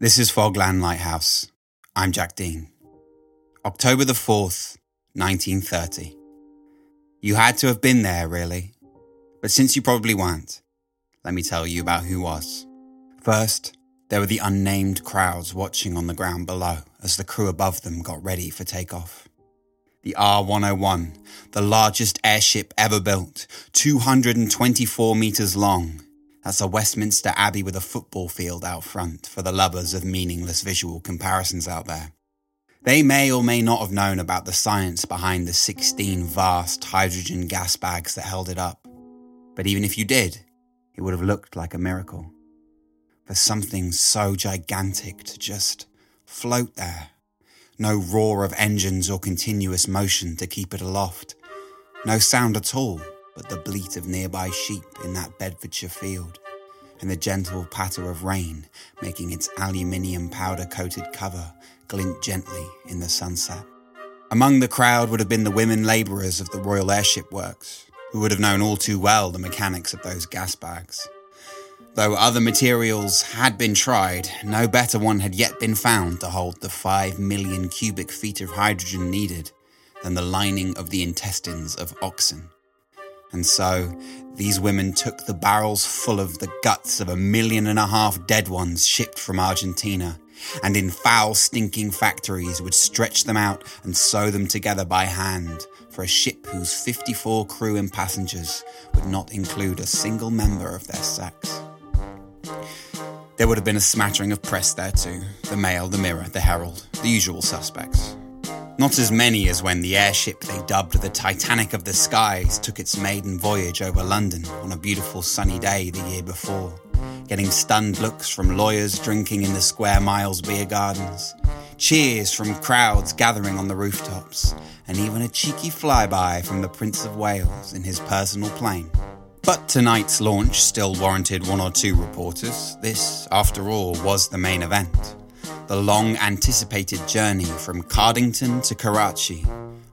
This is Fogland Lighthouse. I'm Jack Dean. October the 4th, 1930. You had to have been there, really. But since you probably weren't, let me tell you about who was. First, there were the unnamed crowds watching on the ground below as the crew above them got ready for takeoff. The R 101, the largest airship ever built, 224 metres long. That's a Westminster Abbey with a football field out front for the lovers of meaningless visual comparisons out there. They may or may not have known about the science behind the 16 vast hydrogen gas bags that held it up. But even if you did, it would have looked like a miracle. For something so gigantic to just float there. No roar of engines or continuous motion to keep it aloft. No sound at all but the bleat of nearby sheep in that Bedfordshire field, and the gentle patter of rain making its aluminium powder coated cover glint gently in the sunset. Among the crowd would have been the women labourers of the Royal Airship Works, who would have known all too well the mechanics of those gas bags. Though other materials had been tried, no better one had yet been found to hold the 5 million cubic feet of hydrogen needed than the lining of the intestines of oxen. And so, these women took the barrels full of the guts of a million and a half dead ones shipped from Argentina, and in foul, stinking factories would stretch them out and sew them together by hand for a ship whose 54 crew and passengers would not include a single member of their sex. There would have been a smattering of press there too the Mail, the Mirror, the Herald, the usual suspects. Not as many as when the airship they dubbed the Titanic of the Skies took its maiden voyage over London on a beautiful sunny day the year before, getting stunned looks from lawyers drinking in the Square Miles beer gardens, cheers from crowds gathering on the rooftops, and even a cheeky flyby from the Prince of Wales in his personal plane. But tonight's launch still warranted one or two reporters. This, after all, was the main event. The long anticipated journey from Cardington to Karachi,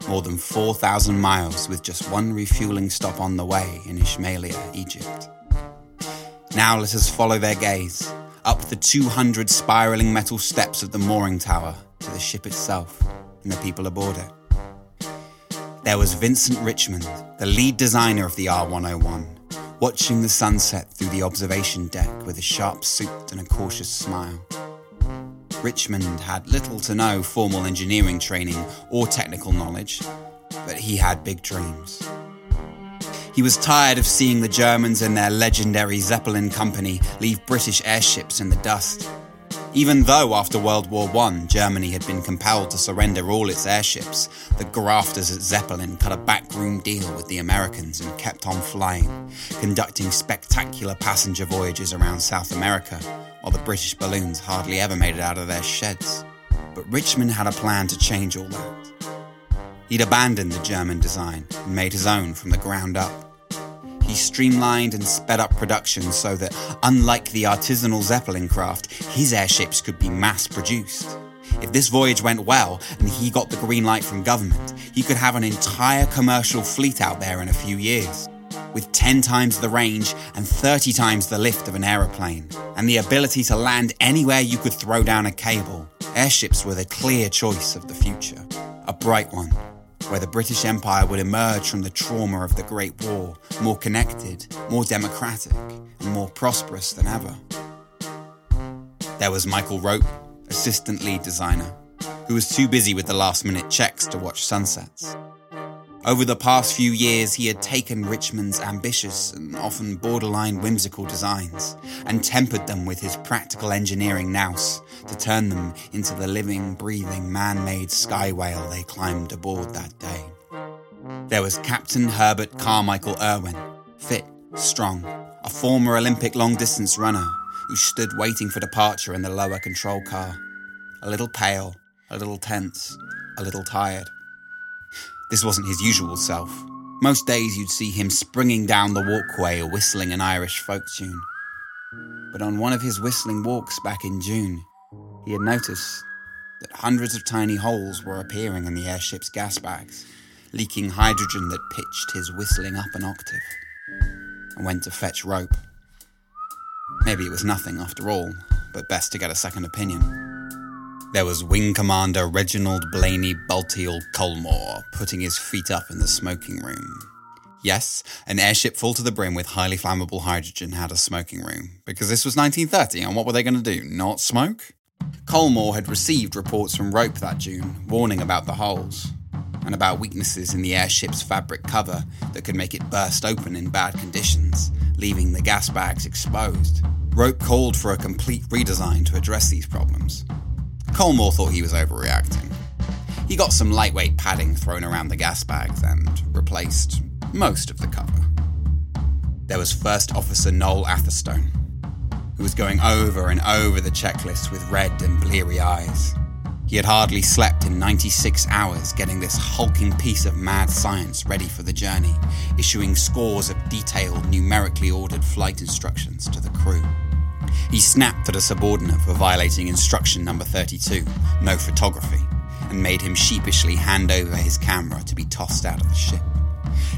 more than 4,000 miles with just one refueling stop on the way in Ismailia, Egypt. Now let us follow their gaze up the 200 spiraling metal steps of the mooring tower to the ship itself and the people aboard it. There was Vincent Richmond, the lead designer of the R101, watching the sunset through the observation deck with a sharp suit and a cautious smile. Richmond had little to no formal engineering training or technical knowledge, but he had big dreams. He was tired of seeing the Germans and their legendary Zeppelin company leave British airships in the dust. Even though after World War I, Germany had been compelled to surrender all its airships, the grafters at Zeppelin cut a backroom deal with the Americans and kept on flying, conducting spectacular passenger voyages around South America, while the British balloons hardly ever made it out of their sheds. But Richmond had a plan to change all that. He'd abandoned the German design and made his own from the ground up. He streamlined and sped up production so that, unlike the artisanal Zeppelin craft, his airships could be mass produced. If this voyage went well and he got the green light from government, he could have an entire commercial fleet out there in a few years. With 10 times the range and 30 times the lift of an aeroplane, and the ability to land anywhere you could throw down a cable, airships were the clear choice of the future. A bright one, where the British Empire would emerge from the trauma of the Great War more connected, more democratic, and more prosperous than ever. There was Michael Rope, assistant lead designer, who was too busy with the last minute checks to watch sunsets. Over the past few years, he had taken Richmond's ambitious and often borderline whimsical designs and tempered them with his practical engineering nous to turn them into the living, breathing, man made sky whale they climbed aboard that day. There was Captain Herbert Carmichael Irwin, fit, strong, a former Olympic long distance runner who stood waiting for departure in the lower control car. A little pale, a little tense, a little tired. This wasn't his usual self. Most days you'd see him springing down the walkway or whistling an Irish folk tune. But on one of his whistling walks back in June, he had noticed that hundreds of tiny holes were appearing in the airship's gas bags, leaking hydrogen that pitched his whistling up an octave, and went to fetch rope. Maybe it was nothing after all, but best to get a second opinion. There was Wing Commander Reginald Blayney Bulteel Colmore putting his feet up in the smoking room. Yes, an airship full to the brim with highly flammable hydrogen had a smoking room, because this was 1930, and what were they going to do? Not smoke? Colmore had received reports from Rope that June warning about the holes and about weaknesses in the airship's fabric cover that could make it burst open in bad conditions, leaving the gas bags exposed. Rope called for a complete redesign to address these problems. Colmore thought he was overreacting. He got some lightweight padding thrown around the gas bags and replaced most of the cover. There was First Officer Noel Atherstone, who was going over and over the checklist with red and bleary eyes. He had hardly slept in 96 hours getting this hulking piece of mad science ready for the journey, issuing scores of detailed, numerically ordered flight instructions to the crew. He snapped at a subordinate for violating instruction number 32, no photography, and made him sheepishly hand over his camera to be tossed out of the ship.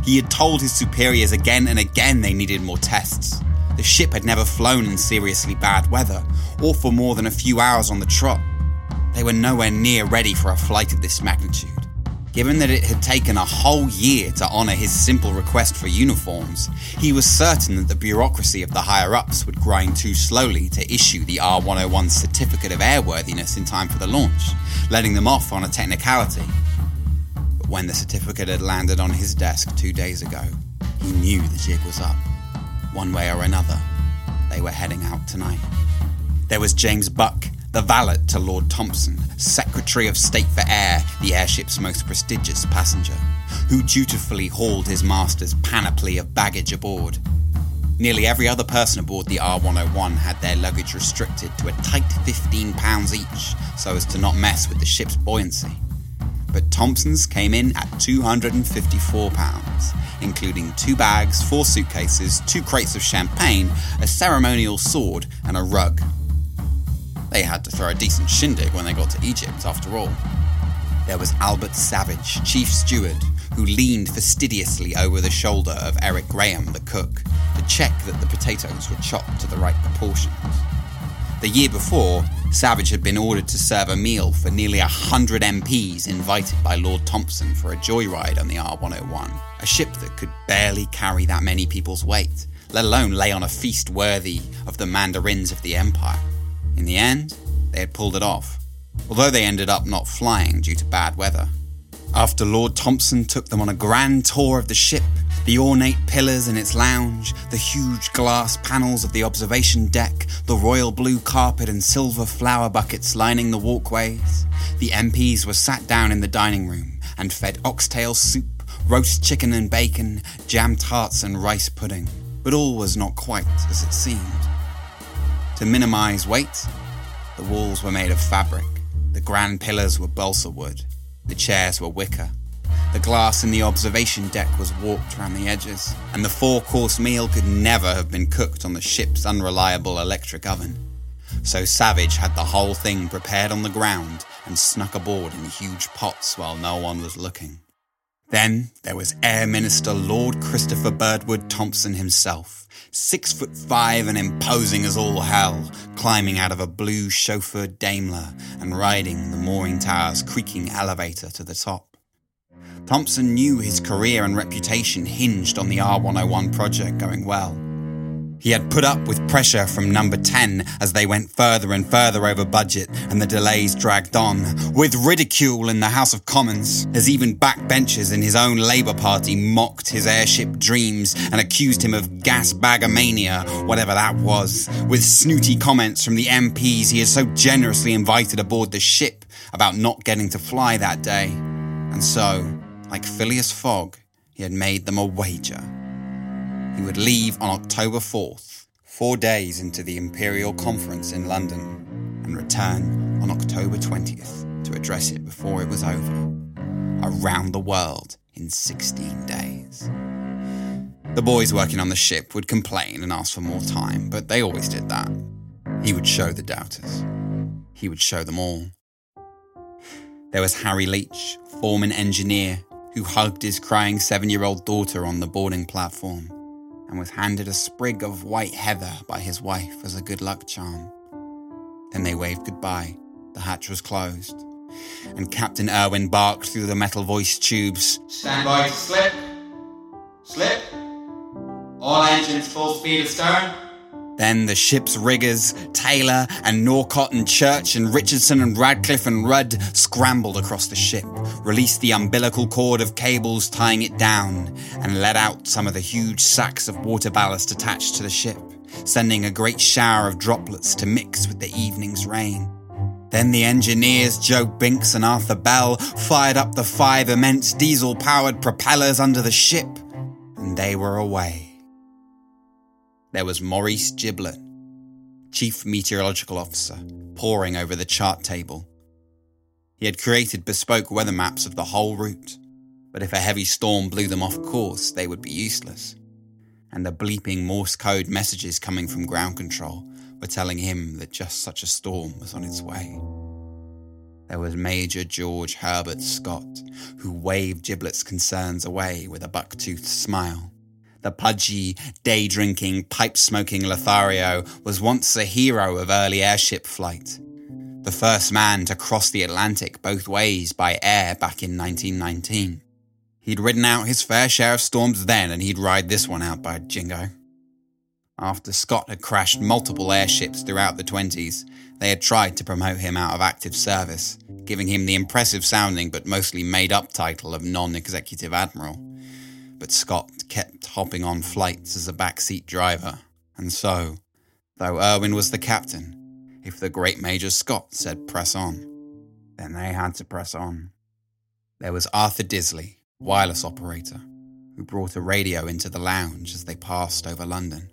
He had told his superiors again and again they needed more tests. The ship had never flown in seriously bad weather, or for more than a few hours on the trot. They were nowhere near ready for a flight of this magnitude. Given that it had taken a whole year to honour his simple request for uniforms, he was certain that the bureaucracy of the higher ups would grind too slowly to issue the R 101 certificate of airworthiness in time for the launch, letting them off on a technicality. But when the certificate had landed on his desk two days ago, he knew the jig was up. One way or another, they were heading out tonight. There was James Buck, the valet to Lord Thomson, Secretary of State for Air, the airship's most prestigious passenger, who dutifully hauled his master's panoply of baggage aboard. Nearly every other person aboard the R101 had their luggage restricted to a tight 15 pounds each so as to not mess with the ship's buoyancy. But Thomson's came in at 254 pounds, including two bags, four suitcases, two crates of champagne, a ceremonial sword, and a rug. They had to throw a decent shindig when they got to Egypt, after all. There was Albert Savage, chief steward, who leaned fastidiously over the shoulder of Eric Graham, the cook, to check that the potatoes were chopped to the right proportions. The year before, Savage had been ordered to serve a meal for nearly a hundred MPs invited by Lord Thomson for a joyride on the R101, a ship that could barely carry that many people's weight, let alone lay on a feast worthy of the mandarins of the Empire. In the end, they had pulled it off, although they ended up not flying due to bad weather. After Lord Thomson took them on a grand tour of the ship, the ornate pillars in its lounge, the huge glass panels of the observation deck, the royal blue carpet and silver flower buckets lining the walkways, the MPs were sat down in the dining room and fed oxtail soup, roast chicken and bacon, jam tarts and rice pudding. But all was not quite as it seemed. To minimize weight, the walls were made of fabric, the grand pillars were balsa wood, the chairs were wicker. The glass in the observation deck was warped around the edges, and the four course meal could never have been cooked on the ship's unreliable electric oven. So Savage had the whole thing prepared on the ground and snuck aboard in huge pots while no one was looking. Then there was Air Minister Lord Christopher Birdwood Thomson himself, six foot five and imposing as all hell, climbing out of a blue chauffeur Daimler and riding the mooring tower's creaking elevator to the top. Thomson knew his career and reputation hinged on the R101 project going well. He had put up with pressure from number 10 as they went further and further over budget and the delays dragged on, with ridicule in the House of Commons, as even backbenchers in his own Labour Party mocked his airship dreams and accused him of gas bagomania, whatever that was, with snooty comments from the MPs he had so generously invited aboard the ship about not getting to fly that day. And so, like Phileas Fogg, he had made them a wager he would leave on October 4th, four days into the Imperial Conference in London, and return on October 20th to address it before it was over. Around the world in 16 days. The boys working on the ship would complain and ask for more time, but they always did that. He would show the doubters. He would show them all. There was Harry Leech, foreman engineer, who hugged his crying seven year old daughter on the boarding platform and was handed a sprig of white heather by his wife as a good luck charm. Then they waved goodbye. The hatch was closed. And Captain Irwin barked through the metal voice tubes Stand by to slip. Slip. All engines full speed astern. Then the ship's riggers, Taylor and Norcott and Church and Richardson and Radcliffe and Rudd scrambled across the ship, released the umbilical cord of cables tying it down, and let out some of the huge sacks of water ballast attached to the ship, sending a great shower of droplets to mix with the evening's rain. Then the engineers, Joe Binks and Arthur Bell, fired up the five immense diesel powered propellers under the ship, and they were away there was Maurice Giblett, Chief Meteorological Officer, poring over the chart table. He had created bespoke weather maps of the whole route, but if a heavy storm blew them off course, they would be useless. And the bleeping Morse code messages coming from ground control were telling him that just such a storm was on its way. There was Major George Herbert Scott, who waved Giblett's concerns away with a buck-toothed smile. The pudgy, day drinking, pipe smoking Lothario was once a hero of early airship flight. The first man to cross the Atlantic both ways by air back in 1919. He'd ridden out his fair share of storms then, and he'd ride this one out by jingo. After Scott had crashed multiple airships throughout the 20s, they had tried to promote him out of active service, giving him the impressive sounding but mostly made up title of non executive admiral but Scott kept hopping on flights as a backseat driver, and so, though Irwin was the captain, if the great Major Scott said press on, then they had to press on. There was Arthur Disley, wireless operator, who brought a radio into the lounge as they passed over London,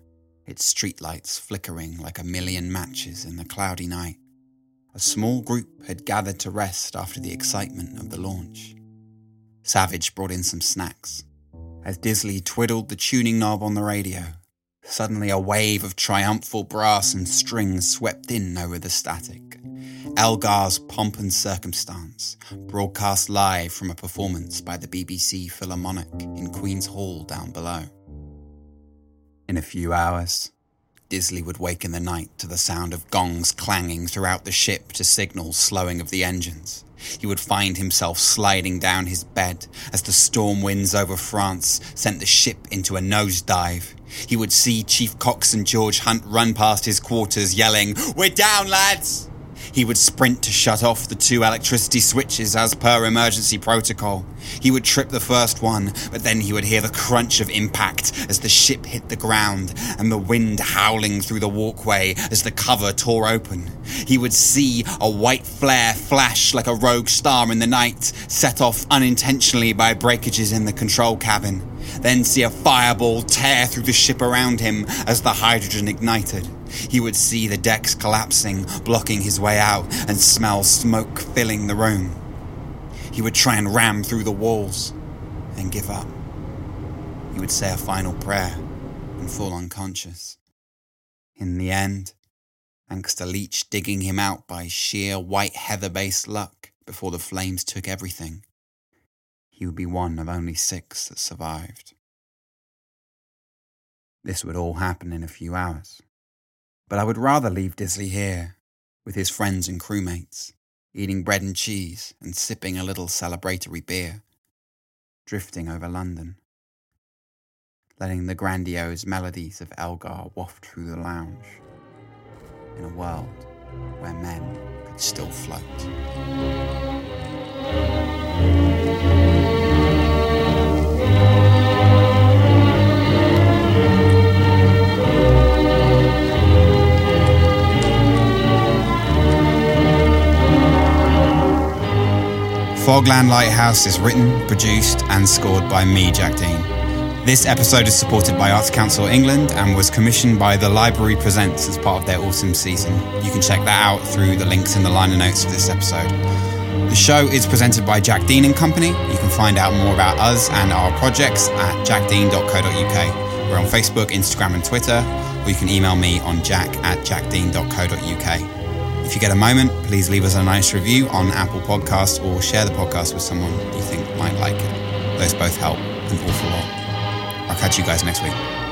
its streetlights flickering like a million matches in the cloudy night. A small group had gathered to rest after the excitement of the launch. Savage brought in some snacks, as Disley twiddled the tuning knob on the radio. Suddenly, a wave of triumphal brass and strings swept in over the static. Elgar's Pomp and Circumstance, broadcast live from a performance by the BBC Philharmonic in Queen's Hall down below. In a few hours, Disley would wake in the night to the sound of gongs clanging throughout the ship to signal slowing of the engines. He would find himself sliding down his bed as the storm winds over France sent the ship into a nosedive. He would see Chief Coxswain George Hunt run past his quarters yelling, We're down, lads! He would sprint to shut off the two electricity switches as per emergency protocol. He would trip the first one, but then he would hear the crunch of impact as the ship hit the ground and the wind howling through the walkway as the cover tore open. He would see a white flare flash like a rogue star in the night, set off unintentionally by breakages in the control cabin. Then see a fireball tear through the ship around him as the hydrogen ignited. He would see the decks collapsing, blocking his way out, and smell smoke filling the room. He would try and ram through the walls and give up. He would say a final prayer and fall unconscious. In the end, thanks to Leech digging him out by sheer white heather based luck before the flames took everything, he would be one of only six that survived. This would all happen in a few hours. But I would rather leave Disley here, with his friends and crewmates, eating bread and cheese and sipping a little celebratory beer, drifting over London, letting the grandiose melodies of Elgar waft through the lounge, in a world where men could still float. Fogland Lighthouse is written, produced, and scored by me, Jack Dean. This episode is supported by Arts Council England and was commissioned by The Library Presents as part of their autumn season. You can check that out through the links in the liner notes for this episode. The show is presented by Jack Dean and Company. You can find out more about us and our projects at jackdean.co.uk. We're on Facebook, Instagram, and Twitter, or you can email me on jack at jackdean.co.uk. If you get a moment, please leave us a nice review on Apple Podcasts or share the podcast with someone you think might like it. Those both help an awful lot. I'll catch you guys next week.